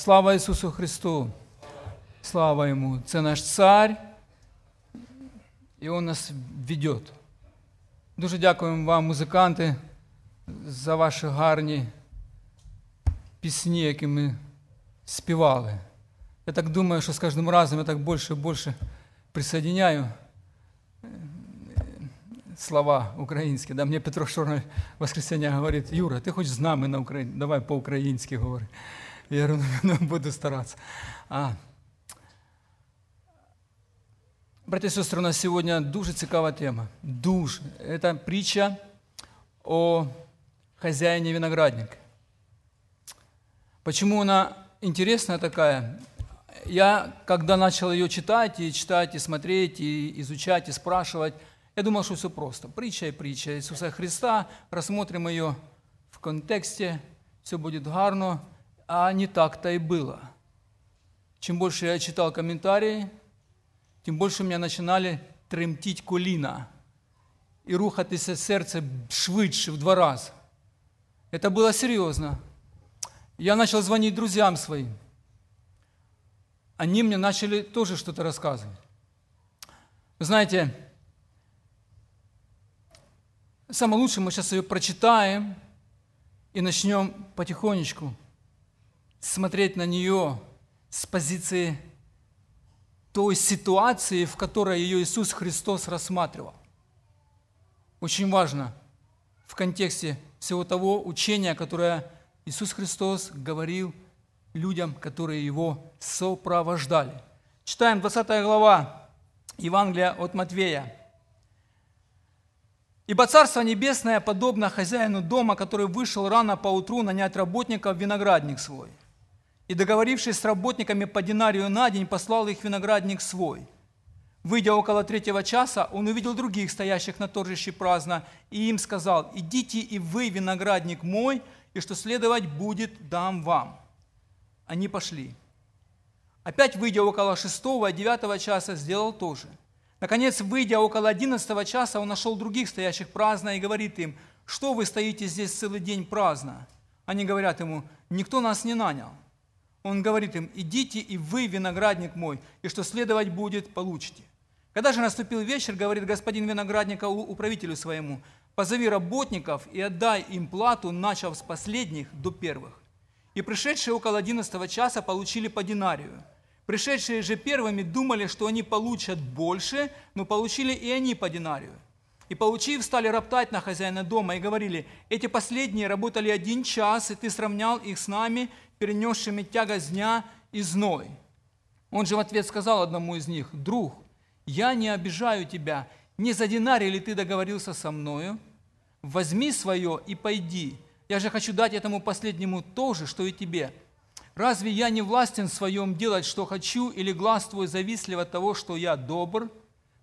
Слава Ісусу Христу! Слава Йому! Це наш цар, і Він нас веде. Дуже дякуємо вам, музиканти, за ваші гарні пісні, які ми співали. Я так думаю, що з кожним разом я так більше і більше присоединяю е, слова українські. Да, мені Петро Шорна воскресенье говорить, Юра, ти хоч з нами на Україні, давай по-українськи говори. Я ну, буду стараться. А. Братья и сестры, у нас сегодня дуже цікава тема. Дуже. Это притча о хозяине виноградника. Почему она интересная такая? Я, когда начал ее читать, и читать, и смотреть, и изучать, и спрашивать, я думал, что все просто. Притча и притча Иисуса Христа. Рассмотрим ее в контексте, все будет гарно, а не так-то и было. Чем больше я читал комментарии, тим більше мене починали тремтіть коліна і рухатися серце швидше в два рази. Это было серьезно. Я начал звонить друзьям своим. Они мне начали тоже что-то рассказывать. Вы знаете, самое лучшее мы сейчас ее прочитаем и начнем потихонечку смотреть на нее с позиции той ситуации, в которой ее Иисус Христос рассматривал. Очень важно в контексте всего того учения, которое Иисус Христос говорил людям, которые Его сопровождали. Читаем 20 глава Евангелия от Матвея. «Ибо Царство Небесное подобно хозяину дома, который вышел рано по утру нанять работников в виноградник свой и, договорившись с работниками по динарию на день, послал их виноградник свой. Выйдя около третьего часа, он увидел других, стоящих на торжище праздно, и им сказал, «Идите и вы, виноградник мой, и что следовать будет, дам вам». Они пошли. Опять, выйдя около шестого и девятого часа, сделал то же. Наконец, выйдя около одиннадцатого часа, он нашел других, стоящих праздно, и говорит им, «Что вы стоите здесь целый день праздно?» Они говорят ему, «Никто нас не нанял». Он говорит им, идите и вы, виноградник мой, и что следовать будет, получите. Когда же наступил вечер, говорит господин виноградника управителю своему, позови работников и отдай им плату, начав с последних до первых. И пришедшие около одиннадцатого часа получили по динарию. Пришедшие же первыми думали, что они получат больше, но получили и они по динарию. И получив, стали роптать на хозяина дома и говорили, эти последние работали один час, и ты сравнял их с нами, перенесшими тягость дня и зной. Он же в ответ сказал одному из них, «Друг, я не обижаю тебя, не за динарий ли ты договорился со мною? Возьми свое и пойди, я же хочу дать этому последнему то же, что и тебе. Разве я не властен в своем делать, что хочу, или глаз твой завистлив от того, что я добр?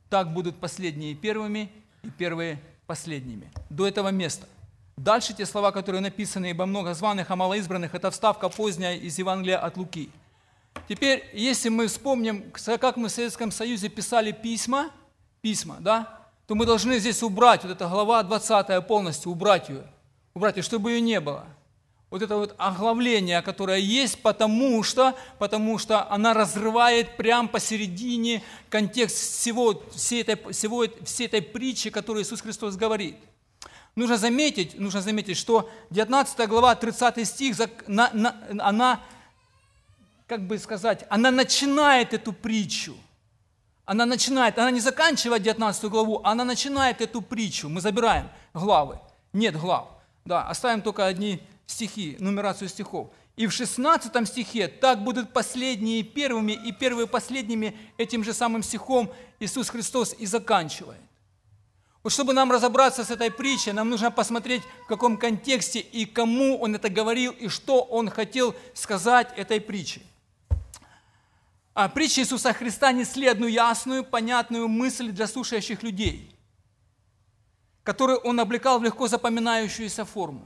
Так будут последние первыми, и первые последними». До этого места. Дальше те слова, которые написаны, «Ибо много званых, а мало избранных» – это вставка поздняя из Евангелия от Луки. Теперь, если мы вспомним, как мы в Советском Союзе писали письма, письма, да, то мы должны здесь убрать, вот эта глава 20 полностью, убрать ее, убрать ее, чтобы ее не было. Вот это вот оглавление, которое есть, потому что, потому что она разрывает прямо посередине контекст всего, всей этой, всего, всей этой притчи, которую Иисус Христос говорит – нужно заметить, нужно заметить, что 19 глава, 30 стих, она, как бы сказать, она начинает эту притчу. Она начинает, она не заканчивает 19 главу, она начинает эту притчу. Мы забираем главы. Нет глав. Да, оставим только одни стихи, нумерацию стихов. И в 16 стихе так будут последние первыми, и первые последними этим же самым стихом Иисус Христос и заканчивает. Вот чтобы нам разобраться с этой притчей, нам нужно посмотреть, в каком контексте и кому он это говорил, и что он хотел сказать этой притчей. А притча Иисуса Христа несли одну ясную, понятную мысль для слушающих людей, которую он облекал в легко запоминающуюся форму.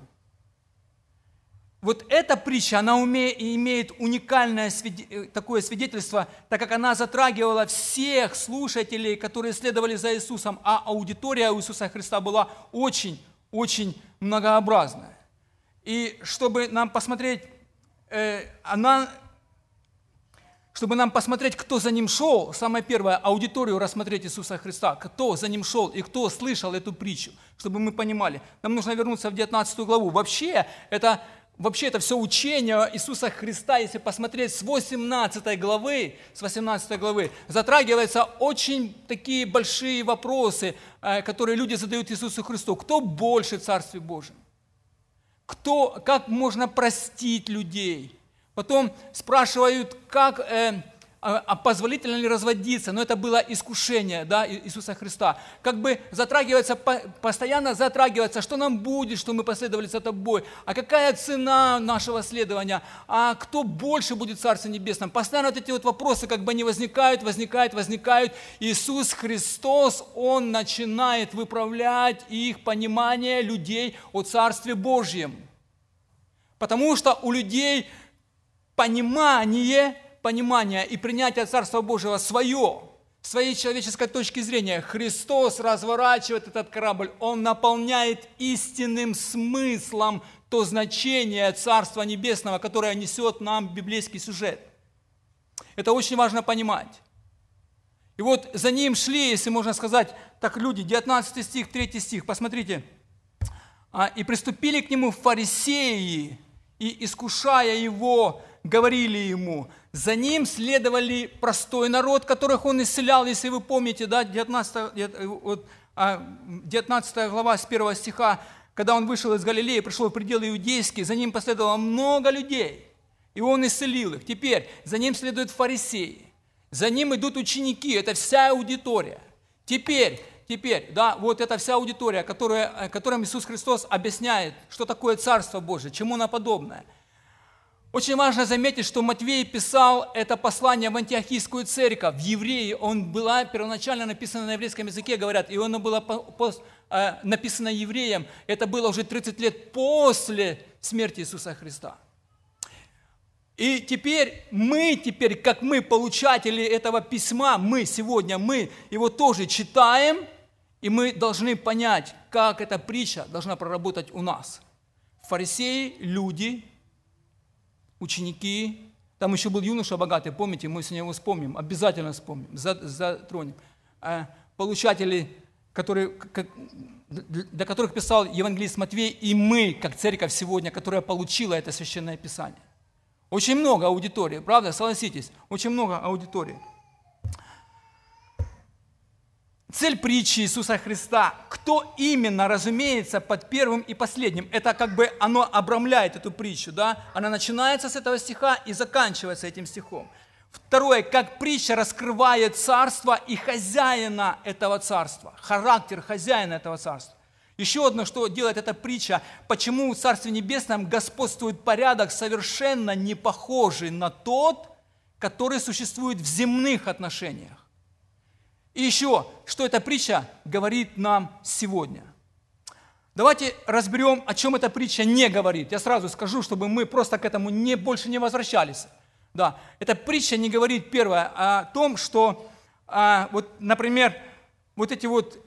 Вот эта притча, она имеет уникальное э, такое свидетельство, так как она затрагивала всех слушателей, которые следовали за Иисусом, а аудитория у Иисуса Христа была очень-очень многообразная. И чтобы нам посмотреть, э, она чтобы нам посмотреть, кто за ним шел, самое первое, аудиторию рассмотреть Иисуса Христа, кто за ним шел и кто слышал эту притчу, чтобы мы понимали. Нам нужно вернуться в 19 главу. Вообще, это вообще это все учение Иисуса Христа, если посмотреть с 18 главы, с 18 главы, затрагиваются очень такие большие вопросы, э, которые люди задают Иисусу Христу. Кто больше в Царстве Божьем? Кто, как можно простить людей? Потом спрашивают, как, э, а, а позволительно ли разводиться, но это было искушение да, Иисуса Христа. Как бы затрагивается, постоянно затрагивается, что нам будет, что мы последовали за тобой, а какая цена нашего следования, а кто больше будет в Царстве Небесном. Постоянно вот эти вот вопросы как бы они возникают, возникают, возникают. Иисус Христос, Он начинает выправлять их понимание людей о Царстве Божьем. Потому что у людей понимание понимание и принятие Царства Божьего свое, своей человеческой точки зрения. Христос разворачивает этот корабль, Он наполняет истинным смыслом то значение Царства Небесного, которое несет нам библейский сюжет. Это очень важно понимать. И вот за ним шли, если можно сказать, так люди, 19 стих, 3 стих, посмотрите. «А, «И приступили к нему фарисеи, и, искушая его, говорили ему, за ним следовали простой народ, которых он исцелял, если вы помните, да, 19, 19 а, глава с 1 стиха, когда он вышел из Галилеи, пришел в пределы иудейские, за ним последовало много людей, и он исцелил их. Теперь за ним следуют фарисеи, за ним идут ученики, это вся аудитория. Теперь, теперь, да, вот эта вся аудитория, которая, которым Иисус Христос объясняет, что такое Царство Божие, чему оно подобное – очень важно заметить, что Матвей писал это послание в антиохийскую церковь, в евреи. Он была первоначально написано на еврейском языке, говорят, и оно было э, написано евреям. Это было уже 30 лет после смерти Иисуса Христа. И теперь мы, теперь, как мы, получатели этого письма, мы сегодня, мы его тоже читаем, и мы должны понять, как эта притча должна проработать у нас. Фарисеи – люди, ученики, там еще был юноша богатый, помните, мы сегодня его вспомним, обязательно вспомним, затронем. А получатели, которые, для которых писал евангелист Матвей, и мы, как церковь сегодня, которая получила это священное писание. Очень много аудитории, правда, согласитесь, очень много аудитории. Цель притчи Иисуса Христа, кто именно, разумеется, под первым и последним, это как бы оно обрамляет эту притчу, да? Она начинается с этого стиха и заканчивается этим стихом. Второе, как притча раскрывает царство и хозяина этого царства, характер хозяина этого царства. Еще одно, что делает эта притча, почему в Царстве Небесном господствует порядок, совершенно не похожий на тот, который существует в земных отношениях. И еще, что эта притча говорит нам сегодня. Давайте разберем, о чем эта притча не говорит. Я сразу скажу, чтобы мы просто к этому не, больше не возвращались. Да, эта притча не говорит, первое, о том, что, а, вот, например, вот эти вот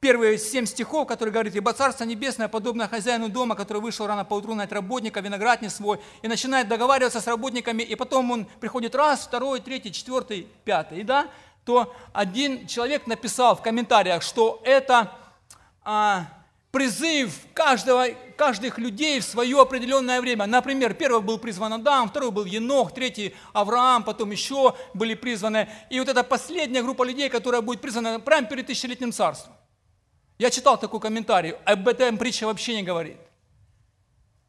первые семь стихов, которые говорят, «Ибо Царство Небесное подобно хозяину дома, который вышел рано поутру нать работника, виноградник свой, и начинает договариваться с работниками, и потом он приходит раз, второй, третий, четвертый, пятый, и да, то один человек написал в комментариях, что это а, призыв каждого, каждых людей в свое определенное время. Например, первый был призван Адам, второй был Енох, третий Авраам, потом еще были призваны. И вот эта последняя группа людей, которая будет призвана прямо перед тысячелетним царством. Я читал такой комментарий, об этом притча вообще не говорит.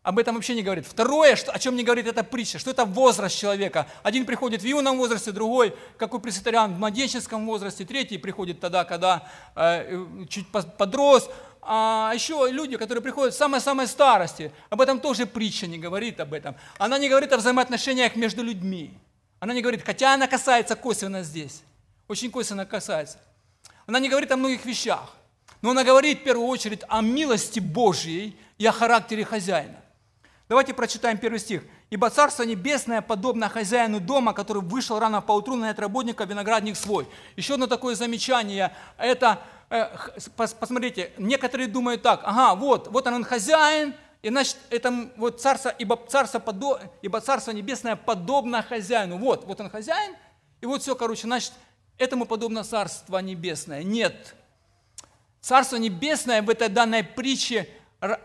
Об этом вообще не говорит. Второе, что, о чем не говорит эта притча, что это возраст человека. Один приходит в юном возрасте, другой, как у пресвитериан, в младенческом возрасте, третий приходит тогда, когда э, чуть подрос. А еще люди, которые приходят в самой-самой старости, об этом тоже притча не говорит об этом. Она не говорит о взаимоотношениях между людьми. Она не говорит, хотя она касается косвенно здесь, очень косвенно касается. Она не говорит о многих вещах, но она говорит в первую очередь о милости Божьей и о характере хозяина. Давайте прочитаем первый стих. «Ибо Царство Небесное подобно хозяину дома, который вышел рано поутру на работника виноградник свой». Еще одно такое замечание. Это, э, посмотрите, некоторые думают так, ага, вот, вот он хозяин, и значит, это вот царство, ибо царство, подо, ибо царство небесное подобно хозяину. Вот, вот он хозяин, И вот все, короче, значит, этому подобно Царство Небесное. Нет. Царство Небесное в этой данной притче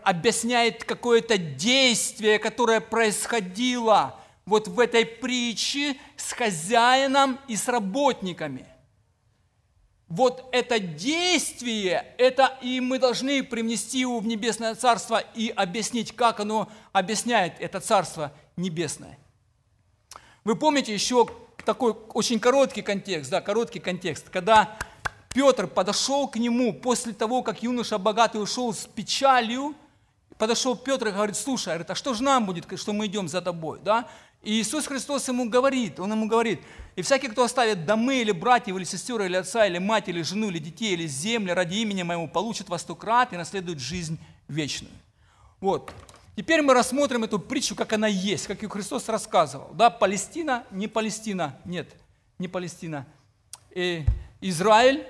объясняет какое-то действие, которое происходило вот в этой притче с хозяином и с работниками. Вот это действие, это и мы должны привнести его в Небесное Царство и объяснить, как оно объясняет это Царство Небесное. Вы помните еще такой очень короткий контекст, да, короткий контекст, когда Петр подошел к нему после того, как юноша богатый ушел с печалью, подошел Петр и говорит, слушай, а что же нам будет, что мы идем за тобой, да? И Иисус Христос ему говорит, Он ему говорит, и всякий, кто оставит домы или братьев, или сестер, или отца, или мать, или жену, или детей, или земли ради имени моему, получит во сто крат и наследует жизнь вечную. Вот. Теперь мы рассмотрим эту притчу, как она есть, как ее Христос рассказывал. Да, Палестина, не Палестина, нет, не Палестина. И Израиль,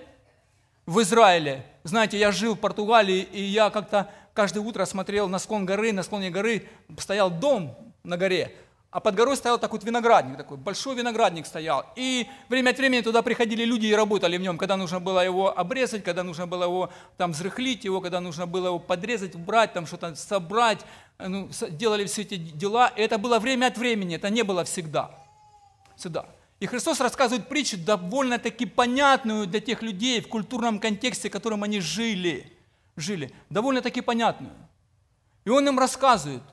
в Израиле. Знаете, я жил в Португалии, и я как-то каждое утро смотрел на склон горы, на склоне горы стоял дом на горе, а под горой стоял такой вот виноградник, такой большой виноградник стоял. И время от времени туда приходили люди и работали в нем, когда нужно было его обрезать, когда нужно было его там взрыхлить, его, когда нужно было его подрезать, убрать, там что-то собрать. Ну, делали все эти дела. И это было время от времени, это не было всегда. Всегда. И Христос рассказывает притчу довольно-таки понятную для тех людей в культурном контексте, в котором они жили. жили довольно-таки понятную. И Он им рассказывает,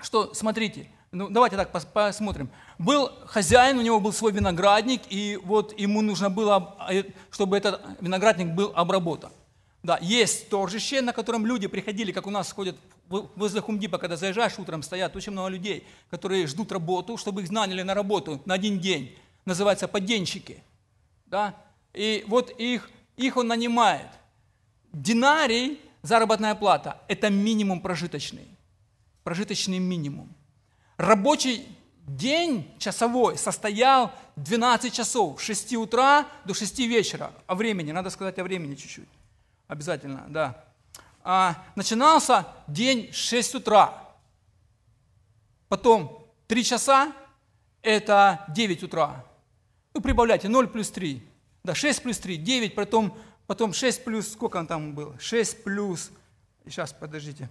что, смотрите, ну, давайте так посмотрим. Был хозяин, у него был свой виноградник, и вот ему нужно было, э, чтобы этот виноградник был обработан. Да, есть торжище, на котором люди приходили, как у нас ходят возле Хумдипа, когда заезжаешь утром, стоят очень много людей, которые ждут работу, чтобы их наняли на работу на один день. Называется поденщики. Да? И вот их, их он нанимает. Динарий, заработная плата, это минимум прожиточный. Прожиточный минимум. Рабочий день часовой состоял 12 часов, с 6 утра до 6 вечера. О времени, надо сказать о времени чуть-чуть. Обязательно, да. А, начинался день с 6 утра. Потом 3 часа – это 9 утра. Ну, прибавляйте, 0 плюс 3. Да, 6 плюс 3, 9, потом, потом 6 плюс, сколько он там был? 6 плюс, сейчас, подождите.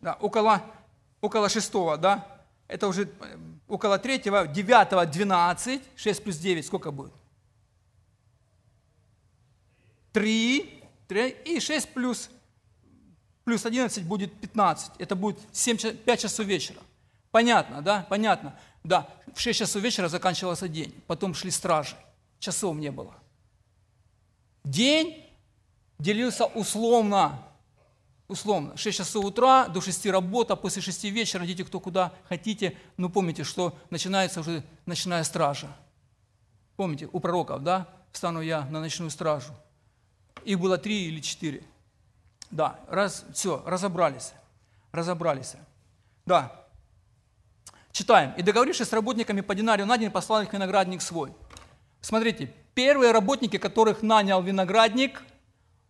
Да, около около шестого, да? Это уже э, около третьего, девятого, двенадцать, шесть плюс девять, сколько будет? Три, три и шесть плюс, плюс одиннадцать будет пятнадцать. Это будет семь, пять часов вечера. Понятно, да? Понятно. Да, в шесть часов вечера заканчивался день, потом шли стражи, часов не было. День делился условно условно, 6 часов утра до 6 работа, после 6 вечера идите кто куда хотите, но помните, что начинается уже ночная стража. Помните, у пророков, да, встану я на ночную стражу. Их было три или четыре. Да, раз, все, разобрались, разобрались. Да. Читаем. «И договорившись с работниками по динарию на день, послал их виноградник свой». Смотрите, первые работники, которых нанял виноградник,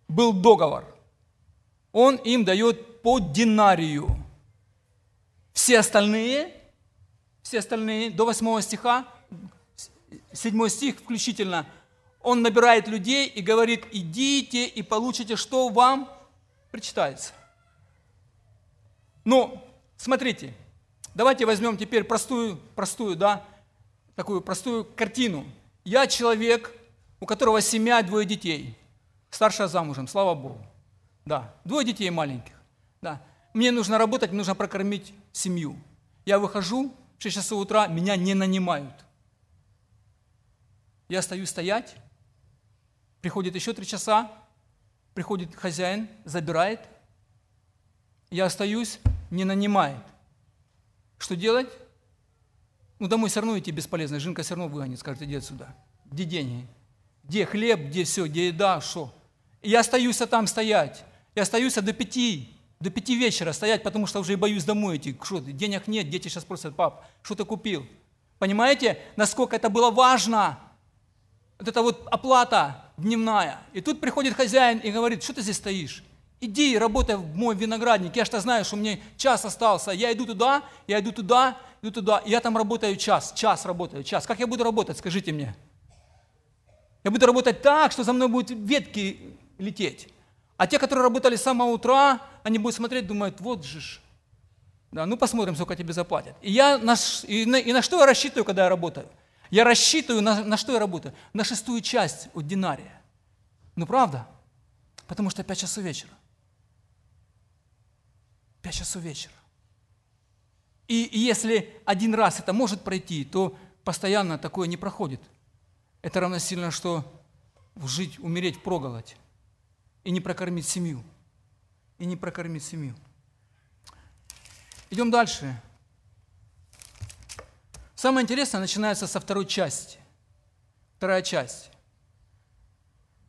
был договор он им дает по динарию. Все остальные, все остальные, до 8 стиха, 7 стих включительно, он набирает людей и говорит, идите и получите, что вам причитается. Ну, смотрите, давайте возьмем теперь простую, простую, да, такую простую картину. Я человек, у которого семья, двое детей, старшая замужем, слава Богу. Да, двое детей маленьких. Да. Мне нужно работать, мне нужно прокормить семью. Я выхожу, в 6 часов утра меня не нанимают. Я остаюсь стоять, приходит еще три часа, приходит хозяин, забирает. Я остаюсь, не нанимает. Что делать? Ну, домой все равно идти бесполезно. Жинка все равно выгонит, скажет, иди отсюда. Где деньги? Где хлеб, где все, где еда, что? И я остаюсь там стоять. Я остаюсь до пяти, до пяти вечера стоять, потому что уже и боюсь домой идти. Что, денег нет, дети сейчас просят, пап, что ты купил? Понимаете, насколько это было важно? Вот это вот оплата дневная. И тут приходит хозяин и говорит, что ты здесь стоишь? Иди работай в мой виноградник. Я что знаю, что мне час остался. Я иду туда, я иду туда, иду туда, и я там работаю час, час работаю, час. Как я буду работать, скажите мне? Я буду работать так, что за мной будут ветки лететь. А те, которые работали с самого утра, они будут смотреть, думают, вот же ж. Да, ну посмотрим, сколько тебе заплатят. И, я на, и, на, и на что я рассчитываю, когда я работаю? Я рассчитываю, на, на что я работаю? На шестую часть от динария. Ну правда? Потому что 5 часов вечера. 5 часов вечера. И, если один раз это может пройти, то постоянно такое не проходит. Это равносильно, что жить, умереть в проголодь и не прокормить семью. И не прокормить семью. Идем дальше. Самое интересное начинается со второй части. Вторая часть.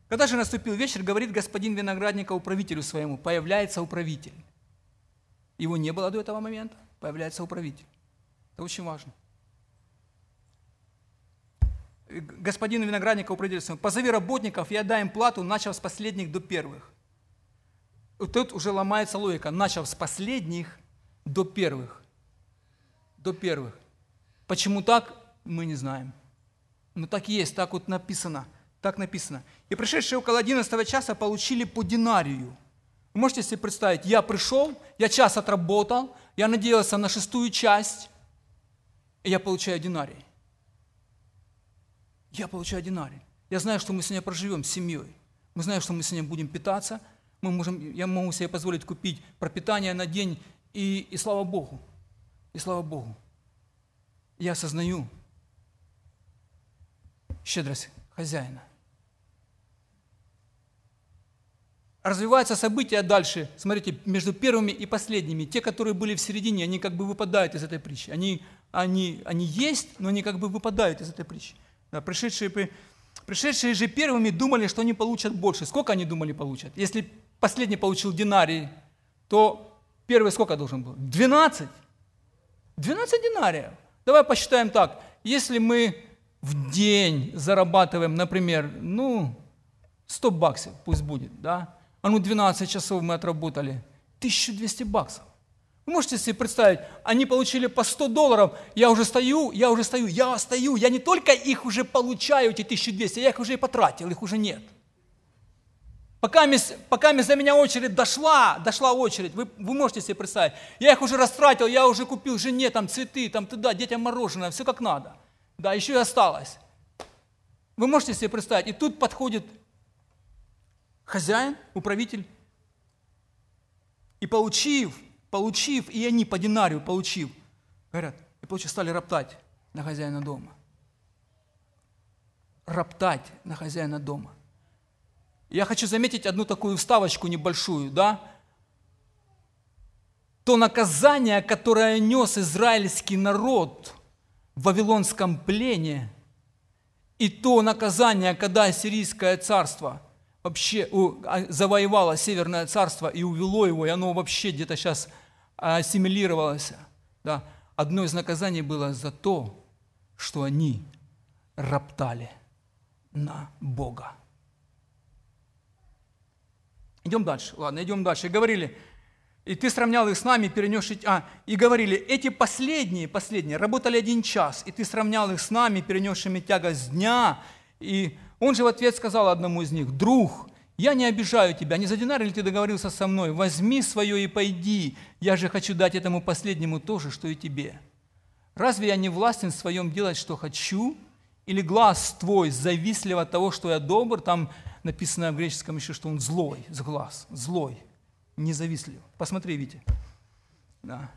Когда же наступил вечер, говорит господин виноградника управителю своему, появляется управитель. Его не было до этого момента, появляется управитель. Это очень важно. Господин виноградника управитель своему, позови работников и отдай им плату, начав с последних до первых. Тут уже ломается логика, начав с последних до первых. До первых. Почему так, мы не знаем. Но так и есть, так вот написано. Так написано. И пришедшие около 11 часа получили по динарию. Вы можете себе представить, я пришел, я час отработал, я надеялся на шестую часть, и я получаю динарий. Я получаю динарий. Я знаю, что мы сегодня проживем с семьей. Мы знаем, что мы сегодня будем питаться. Мы можем, я могу себе позволить купить пропитание на день, и, и слава Богу. И слава Богу. Я осознаю щедрость хозяина. Развиваются события дальше. Смотрите, между первыми и последними. Те, которые были в середине, они как бы выпадают из этой притчи. Они, они, они есть, но они как бы выпадают из этой притчи. Да, пришедшие, пришедшие же первыми думали, что они получат больше. Сколько они думали получат? Если последний получил динарий, то первый сколько должен был? 12. 12 динариев. Давай посчитаем так. Если мы в день зарабатываем, например, ну, 100 баксов, пусть будет, да, а ну 12 часов мы отработали, 1200 баксов. Вы можете себе представить, они получили по 100 долларов, я уже стою, я уже стою, я стою, я не только их уже получаю, эти 1200, я их уже и потратил, их уже нет. Пока, пока за меня очередь дошла, дошла очередь, вы, вы можете себе представить, я их уже растратил, я уже купил жене там цветы, там туда, детям мороженое, все как надо. Да, еще и осталось. Вы можете себе представить, и тут подходит хозяин, управитель. И получив, получив, и они по динарию получив, говорят, и получив, стали роптать на хозяина дома. Роптать на хозяина дома. Я хочу заметить одну такую вставочку небольшую, да? То наказание, которое нес израильский народ в Вавилонском плене, и то наказание, когда Сирийское царство – вообще а, завоевало Северное царство и увело его, и оно вообще где-то сейчас ассимилировалось. Да. Одно из наказаний было за то, что они роптали на Бога. Идем дальше. Ладно, идем дальше. И говорили, и ты сравнял их с нами, перенесший... А, и говорили, эти последние, последние, работали один час, и ты сравнял их с нами, перенесшими тягость дня, и он же в ответ сказал одному из них, «Друг, я не обижаю тебя, не за динар ли ты договорился со мной? Возьми свое и пойди, я же хочу дать этому последнему то же, что и тебе. Разве я не властен в своем делать, что хочу? Или глаз твой завистлив от того, что я добр?» Там написано в греческом еще, что он злой, с глаз, злой, независтлив. Посмотри, Витя. Да.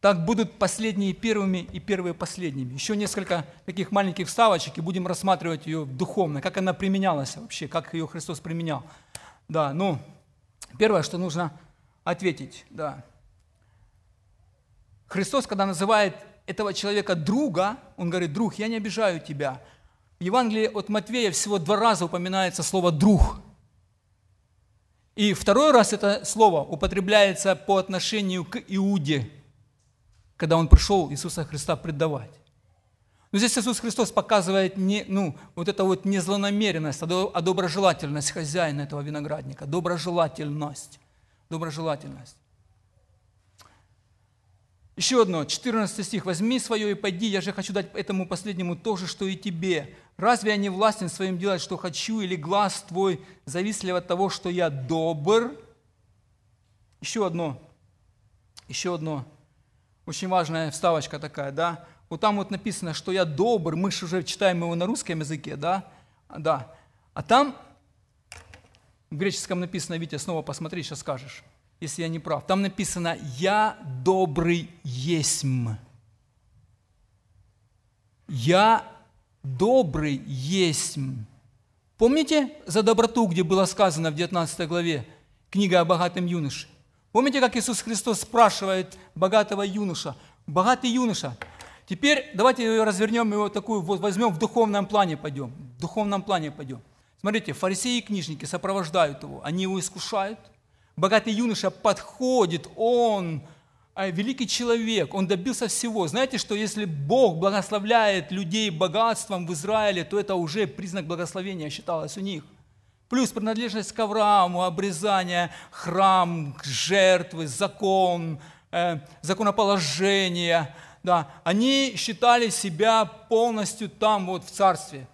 Так будут последние первыми и первые последними. Еще несколько таких маленьких вставочек, и будем рассматривать ее духовно, как она применялась вообще, как ее Христос применял. Да, ну, первое, что нужно ответить, да. Христос, когда называет этого человека друга, он говорит, друг, я не обижаю тебя. В Евангелии от Матвея всего два раза упоминается слово «друг». И второй раз это слово употребляется по отношению к Иуде, когда он пришел Иисуса Христа предавать. Но здесь Иисус Христос показывает не, ну, вот это вот не злонамеренность, а доброжелательность хозяина этого виноградника. Доброжелательность. Доброжелательность. Еще одно, 14 стих. «Возьми свое и пойди, я же хочу дать этому последнему то же, что и тебе. Разве я не властен своим делать, что хочу, или глаз твой завистлив от того, что я добр?» Еще одно, еще одно, очень важная вставочка такая, да. Вот там вот написано, что я добр, мы же уже читаем его на русском языке, да, да. А там в греческом написано, Витя, снова посмотри, сейчас скажешь если я не прав. Там написано «Я добрый есмь». «Я добрый есмь». Помните за доброту, где было сказано в 19 главе, книга о богатом юноше? Помните, как Иисус Христос спрашивает богатого юноша, «Богатый юноша, теперь давайте развернем его такую, вот возьмем в духовном плане пойдем, в духовном плане пойдем». Смотрите, фарисеи и книжники сопровождают его, они его искушают – богатый юноша подходит, он а, великий человек, он добился всего. Знаете, что если Бог благословляет людей богатством в Израиле, то это уже признак благословения считалось у них. Плюс принадлежность к Аврааму, обрезание, храм, жертвы, закон, э, законоположение. Да, они считали себя полностью там, вот в царстве.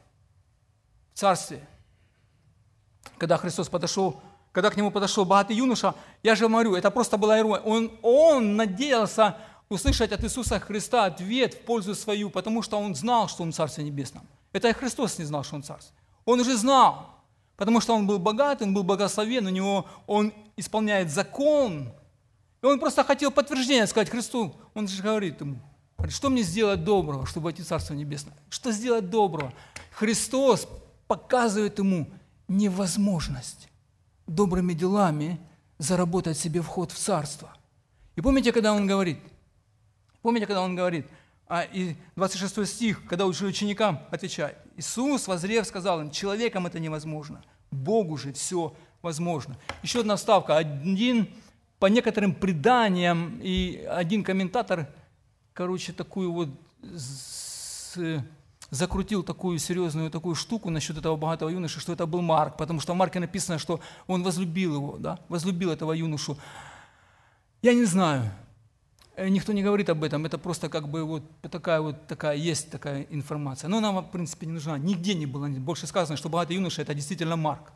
В царстве. Когда Христос подошел когда к нему подошел богатый юноша, я же говорю, это просто была ирония. Он, он надеялся услышать от Иисуса Христа ответ в пользу свою, потому что он знал, что он в Царстве Небесном. Это и Христос не знал, что он царство. Он уже знал, потому что он был богат, он был благословен, у него он исполняет закон. И он просто хотел подтверждение сказать Христу. Он же говорит ему, что мне сделать доброго, чтобы войти в Царство Небесное? Что сделать доброго? Христос показывает ему невозможность добрыми делами заработать себе вход в царство. И помните, когда он говорит, помните, когда он говорит, а, и 26 стих, когда ученикам отвечает, Иисус, возрев, сказал им, человеком это невозможно, Богу же все возможно. Еще одна вставка. Один, по некоторым преданиям, и один комментатор, короче, такую вот с, закрутил такую серьезную такую штуку насчет этого богатого юноши, что это был Марк, потому что в Марке написано, что он возлюбил его, да, возлюбил этого юношу. Я не знаю, никто не говорит об этом, это просто как бы вот такая вот такая, есть такая информация. Но нам, в принципе, не нужна, нигде не было, больше сказано, что богатый юноша – это действительно Марк.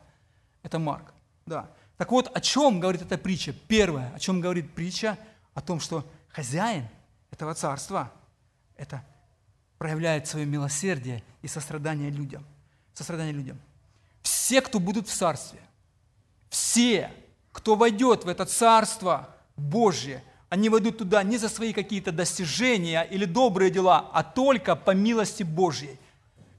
Это Марк, да. Так вот, о чем говорит эта притча? Первое, о чем говорит притча? О том, что хозяин этого царства – это проявляет свое милосердие и сострадание людям. Сострадание людям. Все, кто будут в царстве, все, кто войдет в это царство Божье, они войдут туда не за свои какие-то достижения или добрые дела, а только по милости Божьей.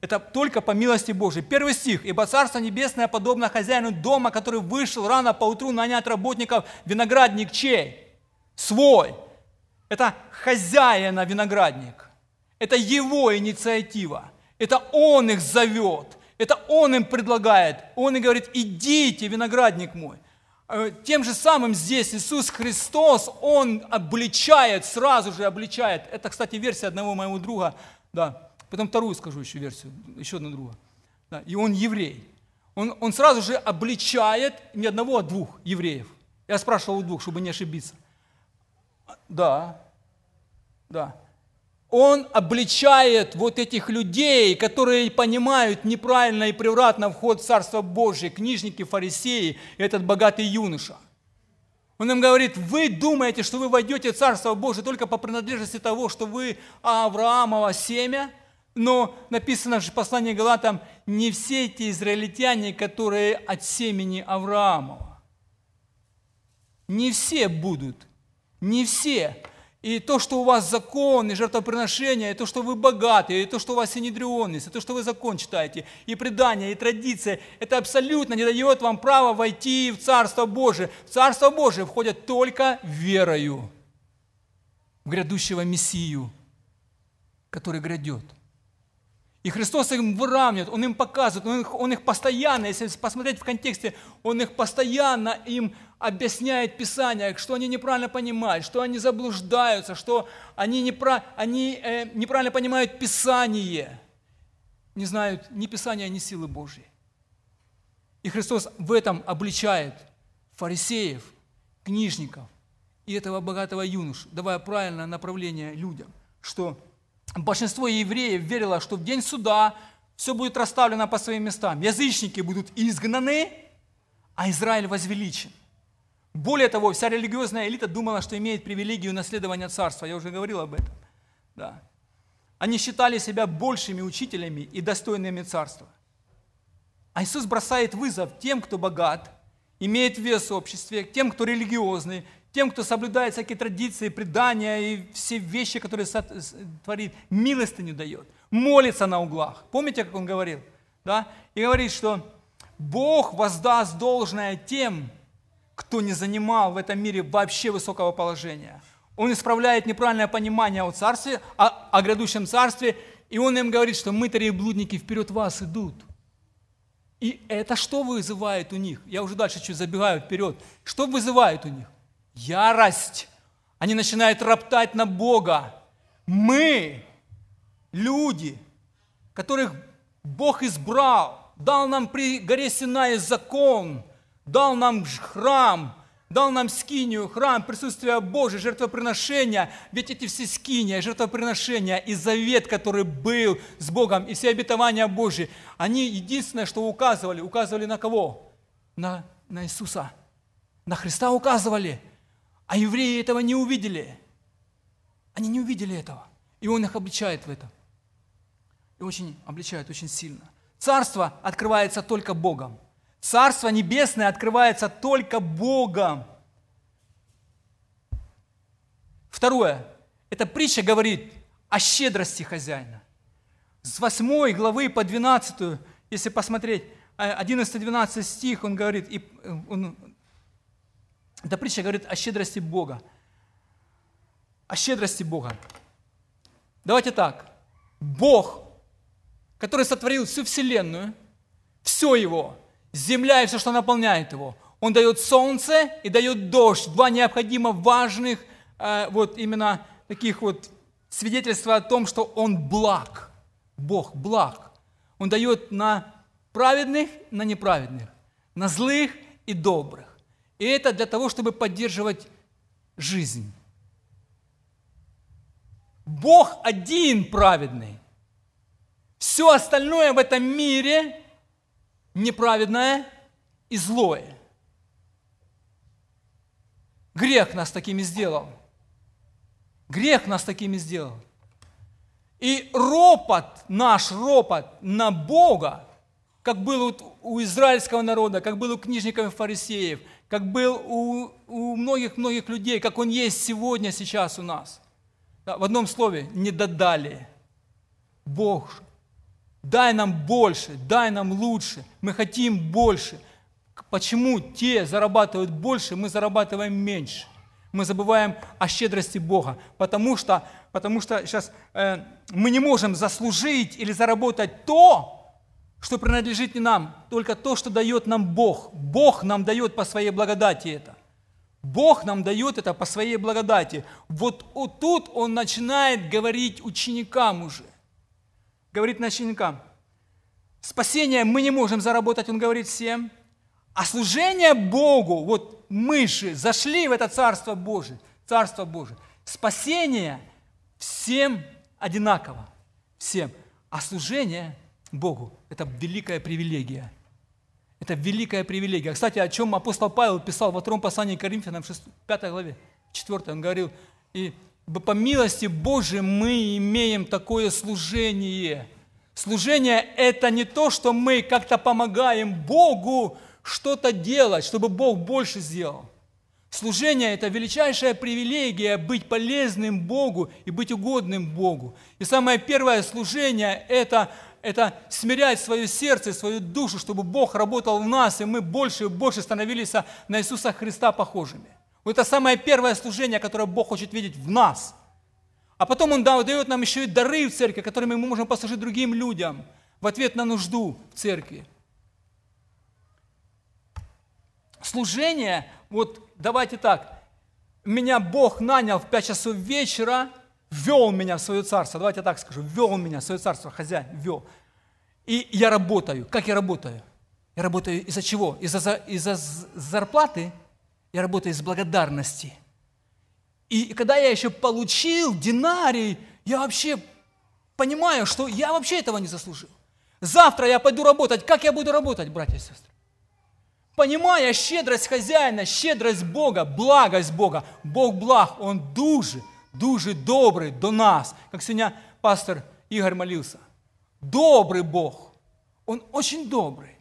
Это только по милости Божьей. Первый стих. «Ибо Царство Небесное подобно хозяину дома, который вышел рано по утру нанять работников, виноградник чей? Свой». Это хозяина виноградник. Это его инициатива. Это он их зовет. Это он им предлагает. Он и говорит, идите, виноградник мой. Э, тем же самым здесь Иисус Христос, Он обличает, сразу же обличает. Это, кстати, версия одного моего друга. Да. Потом вторую скажу еще версию, еще одного друга. Да. И он еврей. Он, он сразу же обличает не одного, а двух евреев. Я спрашивал у двух, чтобы не ошибиться. Да, да он обличает вот этих людей, которые понимают неправильно и превратно вход в Царство Божие, книжники, фарисеи, этот богатый юноша. Он им говорит, вы думаете, что вы войдете в Царство Божие только по принадлежности того, что вы Авраамова семя, но написано в послании Галатам, не все эти израильтяне, которые от семени Авраамова. Не все будут, не все. И то, что у вас закон и жертвоприношения, и то, что вы богаты, и то, что у вас синедрионность, и то, что вы закон читаете, и предания, и традиция, это абсолютно не дает вам права войти в Царство Божие. В Царство Божие входят только верою в грядущего Мессию, который грядет – и Христос им выравнивает, Он им показывает, Он их, он их постоянно, если посмотреть в контексте, Он их постоянно им объясняет Писание, что они неправильно понимают, что они заблуждаются, что они, неправ, они э, неправильно понимают Писание, не знают ни Писания, ни силы Божьей. И Христос в этом обличает фарисеев, книжников и этого богатого юношу, давая правильное направление людям, что большинство евреев верило, что в день суда все будет расставлено по своим местам. Язычники будут изгнаны, а Израиль возвеличен. Более того, вся религиозная элита думала, что имеет привилегию наследования царства. Я уже говорил об этом. Да. Они считали себя большими учителями и достойными царства. А Иисус бросает вызов тем, кто богат, имеет вес в обществе, тем, кто религиозный, тем, кто соблюдает всякие традиции, предания и все вещи, которые творит, милостыню дает, молится на углах. Помните, как он говорил? Да? И говорит, что Бог воздаст должное тем, кто не занимал в этом мире вообще высокого положения. Он исправляет неправильное понимание о царстве, о, о грядущем царстве, и он им говорит, что мытари и блудники вперед вас идут. И это что вызывает у них? Я уже дальше чуть забегаю вперед. Что вызывает у них? Ярость. Они начинают роптать на Бога. Мы, люди, которых Бог избрал, дал нам при горе Синае закон – дал нам храм, дал нам скинию, храм, присутствие Божие, жертвоприношения. Ведь эти все скиния, жертвоприношения и завет, который был с Богом, и все обетования Божьи, они единственное, что указывали, указывали на кого? На, на Иисуса. На Христа указывали. А евреи этого не увидели. Они не увидели этого. И Он их обличает в этом. И очень обличает, очень сильно. Царство открывается только Богом. Царство Небесное открывается только Богом. Второе. Эта притча говорит о щедрости хозяина. С 8 главы по 12, если посмотреть, 11-12 э, стих, он говорит, и э, он, эта притча говорит о щедрости Бога. О щедрости Бога. Давайте так. Бог, который сотворил всю Вселенную, все его, земля и все, что наполняет его. Он дает солнце и дает дождь. Два необходимо важных э, вот именно таких вот свидетельства о том, что Он благ. Бог благ. Он дает на праведных, на неправедных, на злых и добрых. И это для того, чтобы поддерживать жизнь. Бог один праведный. Все остальное в этом мире неправедное и злое. Грех нас такими сделал. Грех нас такими сделал. И ропот, наш ропот на Бога, как был у израильского народа, как был у книжников и фарисеев, как был у многих-многих людей, как он есть сегодня, сейчас у нас. В одном слове, не додали. Бог Дай нам больше, дай нам лучше. Мы хотим больше. Почему те зарабатывают больше, мы зарабатываем меньше? Мы забываем о щедрости Бога, потому что, потому что сейчас э, мы не можем заслужить или заработать то, что принадлежит не нам, только то, что дает нам Бог. Бог нам дает по своей благодати это. Бог нам дает это по своей благодати. Вот, вот тут Он начинает говорить ученикам уже говорит начальникам, спасение мы не можем заработать, он говорит всем, а служение Богу, вот мы же зашли в это Царство Божие, Царство Божие, спасение всем одинаково, всем, а служение Богу – это великая привилегия. Это великая привилегия. Кстати, о чем апостол Павел писал во втором послании к Коринфянам, 6, 5 главе, 4, он говорил, и по милости Божией мы имеем такое служение. Служение – это не то, что мы как-то помогаем Богу что-то делать, чтобы Бог больше сделал. Служение – это величайшая привилегия быть полезным Богу и быть угодным Богу. И самое первое служение – это, это смирять свое сердце, свою душу, чтобы Бог работал в нас, и мы больше и больше становились на Иисуса Христа похожими. Это самое первое служение, которое Бог хочет видеть в нас. А потом Он дает нам еще и дары в церкви, которыми мы можем послужить другим людям в ответ на нужду в церкви. Служение, вот давайте так, меня Бог нанял в 5 часов вечера, ввел меня в свое царство, давайте я так скажу, ввел меня в свое царство, хозяин, ввел. И я работаю. Как я работаю? Я работаю из-за чего? Из-за из зарплаты? Я работаю из благодарности. И когда я еще получил динарий, я вообще понимаю, что я вообще этого не заслужил. Завтра я пойду работать. Как я буду работать, братья и сестры? Понимая щедрость хазяїна, щедрость Бога, благость Бога. Бог благ, Он дуже, дуже добрый до нас. Как сегодня пастор Игорь молился. Добрый Бог. Он очень добрый.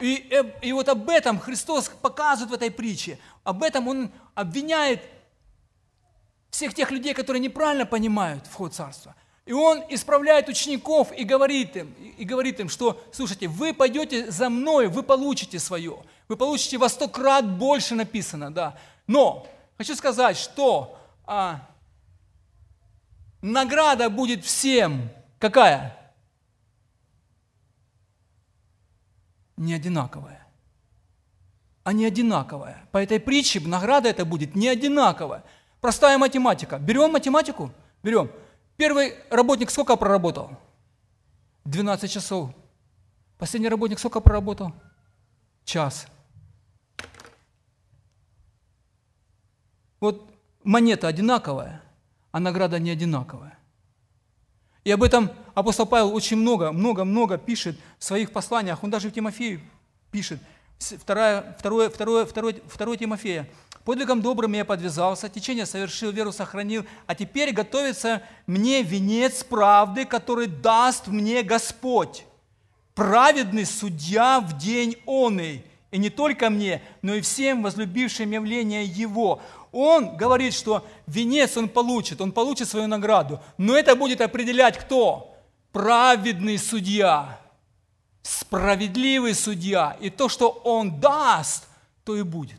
И, э, и вот об этом Христос показывает в этой притче. Об этом Он обвиняет всех тех людей, которые неправильно понимают вход Царства. И он исправляет учеников и говорит им, и говорит им, что, слушайте, вы пойдете за мной, вы получите свое. Вы получите во сто крат больше написано, да. Но хочу сказать, что а, награда будет всем. Какая? Не одинаковая. А не одинаковая. По этой притче награда это будет не одинаковая. Простая математика. Берем математику? Берем. Первый работник сколько проработал? 12 часов. Последний работник сколько проработал? Час. Вот монета одинаковая, а награда не одинаковая. И об этом апостол Павел очень много, много, много пишет в своих посланиях. Он даже в Тимофею пишет. Второе, второе, второе, второе, второе Тимофея. Подвигом добрым я подвязался, течение совершил, веру сохранил, а теперь готовится мне венец правды, который даст мне Господь, праведный судья в день оный, и не только мне, но и всем возлюбившим явление Его. Он говорит, что венец он получит, он получит свою награду, но это будет определять кто? Праведный судья, справедливый судья, и то, что он даст, то и будет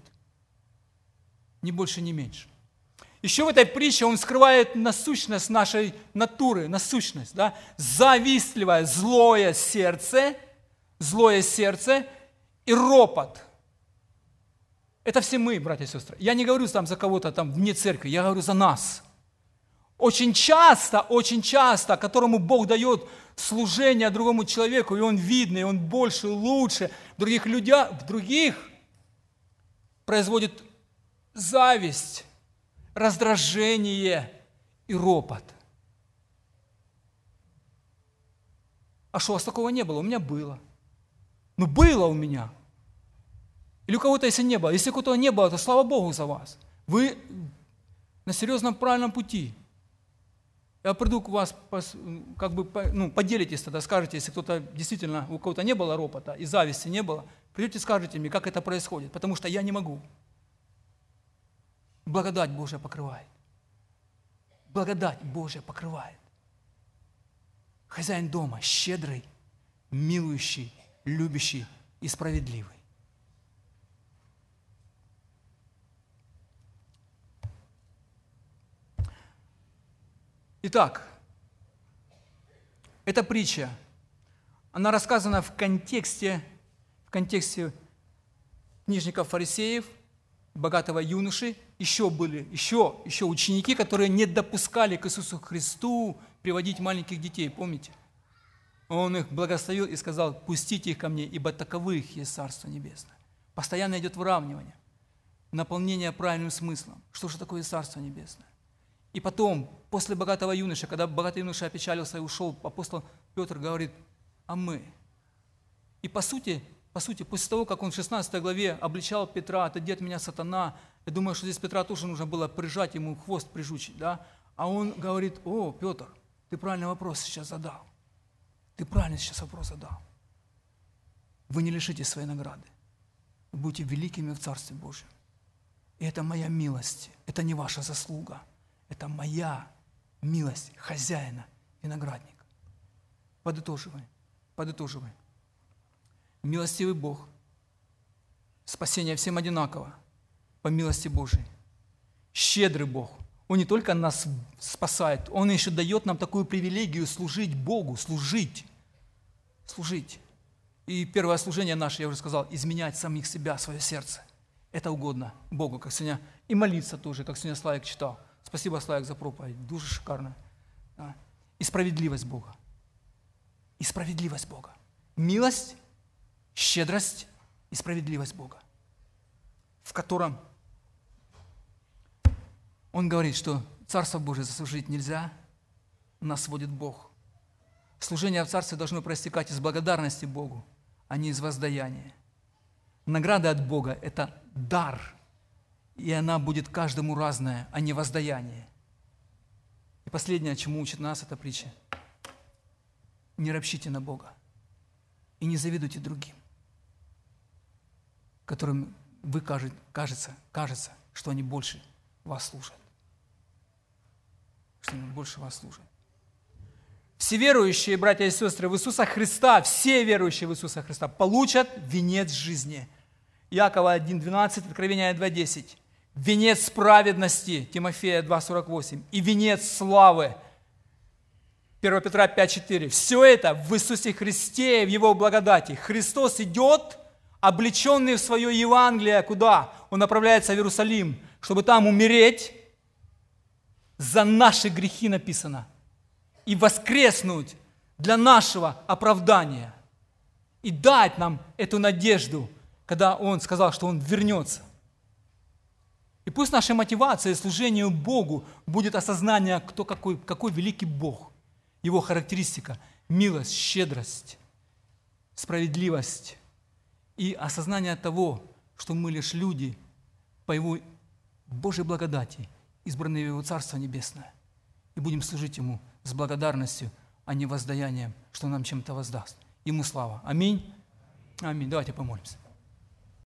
ни больше, ни меньше. Еще в этой притче он скрывает насущность нашей натуры, насущность, да? завистливое, злое сердце, злое сердце и ропот. Это все мы, братья и сестры. Я не говорю там за кого-то там вне церкви, я говорю за нас. Очень часто, очень часто, которому Бог дает служение другому человеку, и он видный, и он больше, лучше, других людях, в других производит зависть, раздражение и ропот. А что, у вас такого не было? У меня было. Ну, было у меня. Или у кого-то, если не было. Если у кого-то не было, то слава Богу за вас. Вы на серьезном правильном пути. Я приду к вас, как бы, ну, поделитесь тогда, скажете, если кто-то действительно, у кого-то не было ропота и зависти не было, придете, скажете мне, как это происходит, потому что я не могу. Благодать Божия покрывает. Благодать Божия покрывает. Хозяин дома щедрый, милующий, любящий и справедливый. Итак, эта притча, она рассказана в контексте, в контексте книжников-фарисеев – богатого юноши еще были, еще, еще ученики, которые не допускали к Иисусу Христу приводить маленьких детей, помните? Он их благословил и сказал, пустите их ко мне, ибо таковых есть Царство Небесное. Постоянно идет выравнивание, наполнение правильным смыслом. Что же такое Царство Небесное? И потом, после богатого юноши, когда богатый юноша опечалился и ушел, апостол Петр говорит, а мы? И по сути, по сути, после того, как он в 16 главе обличал Петра, отойди от меня, сатана, я думаю, что здесь Петра тоже нужно было прижать ему хвост прижучить, да? А он говорит, о, Петр, ты правильный вопрос сейчас задал. Ты правильный сейчас вопрос задал. Вы не лишитесь своей награды. Вы будете великими в Царстве Божьем. И это моя милость, это не ваша заслуга. Это моя милость хозяина виноградника. Подытоживай, подытоживай. Милостивый Бог. Спасение всем одинаково, по милости Божией. Щедрый Бог. Он не только нас спасает, Он еще дает нам такую привилегию служить Богу, служить. Служить. И первое служение наше, я уже сказал, изменять самих себя, свое сердце. Это угодно Богу, как сегодня. И молиться тоже, как сегодня Славик читал. Спасибо, Славик, за проповедь. Душа шикарная. Да. И справедливость Бога. И справедливость Бога. Милость щедрость и справедливость Бога, в котором Он говорит, что Царство Божие заслужить нельзя, нас сводит Бог. Служение в Царстве должно проистекать из благодарности Богу, а не из воздаяния. Награда от Бога – это дар, и она будет каждому разная, а не воздаяние. И последнее, чему учит нас эта притча – не ропщите на Бога и не завидуйте другим, которым вы кажет, кажется, кажется, что они больше вас служат. Что они больше вас служат. Все верующие, братья и сестры, в Иисуса Христа, все верующие в Иисуса Христа получат венец жизни. Якова 1.12, Откровение 2.10. Венец праведности, Тимофея 2.48. И венец славы, 1 Петра 5.4. Все это в Иисусе Христе, в Его благодати. Христос идет, облеченный в свое Евангелие, куда? Он направляется в Иерусалим, чтобы там умереть, за наши грехи написано, и воскреснуть для нашего оправдания, и дать нам эту надежду, когда Он сказал, что Он вернется. И пусть нашей мотивацией служению Богу будет осознание, кто какой, какой великий Бог – его характеристика – милость, щедрость, справедливость и осознание того, что мы лишь люди по Его Божьей благодати, избранные в Его Царство Небесное, и будем служить Ему с благодарностью, а не воздаянием, что нам чем-то воздаст. Ему слава. Аминь. Аминь. Давайте помолимся.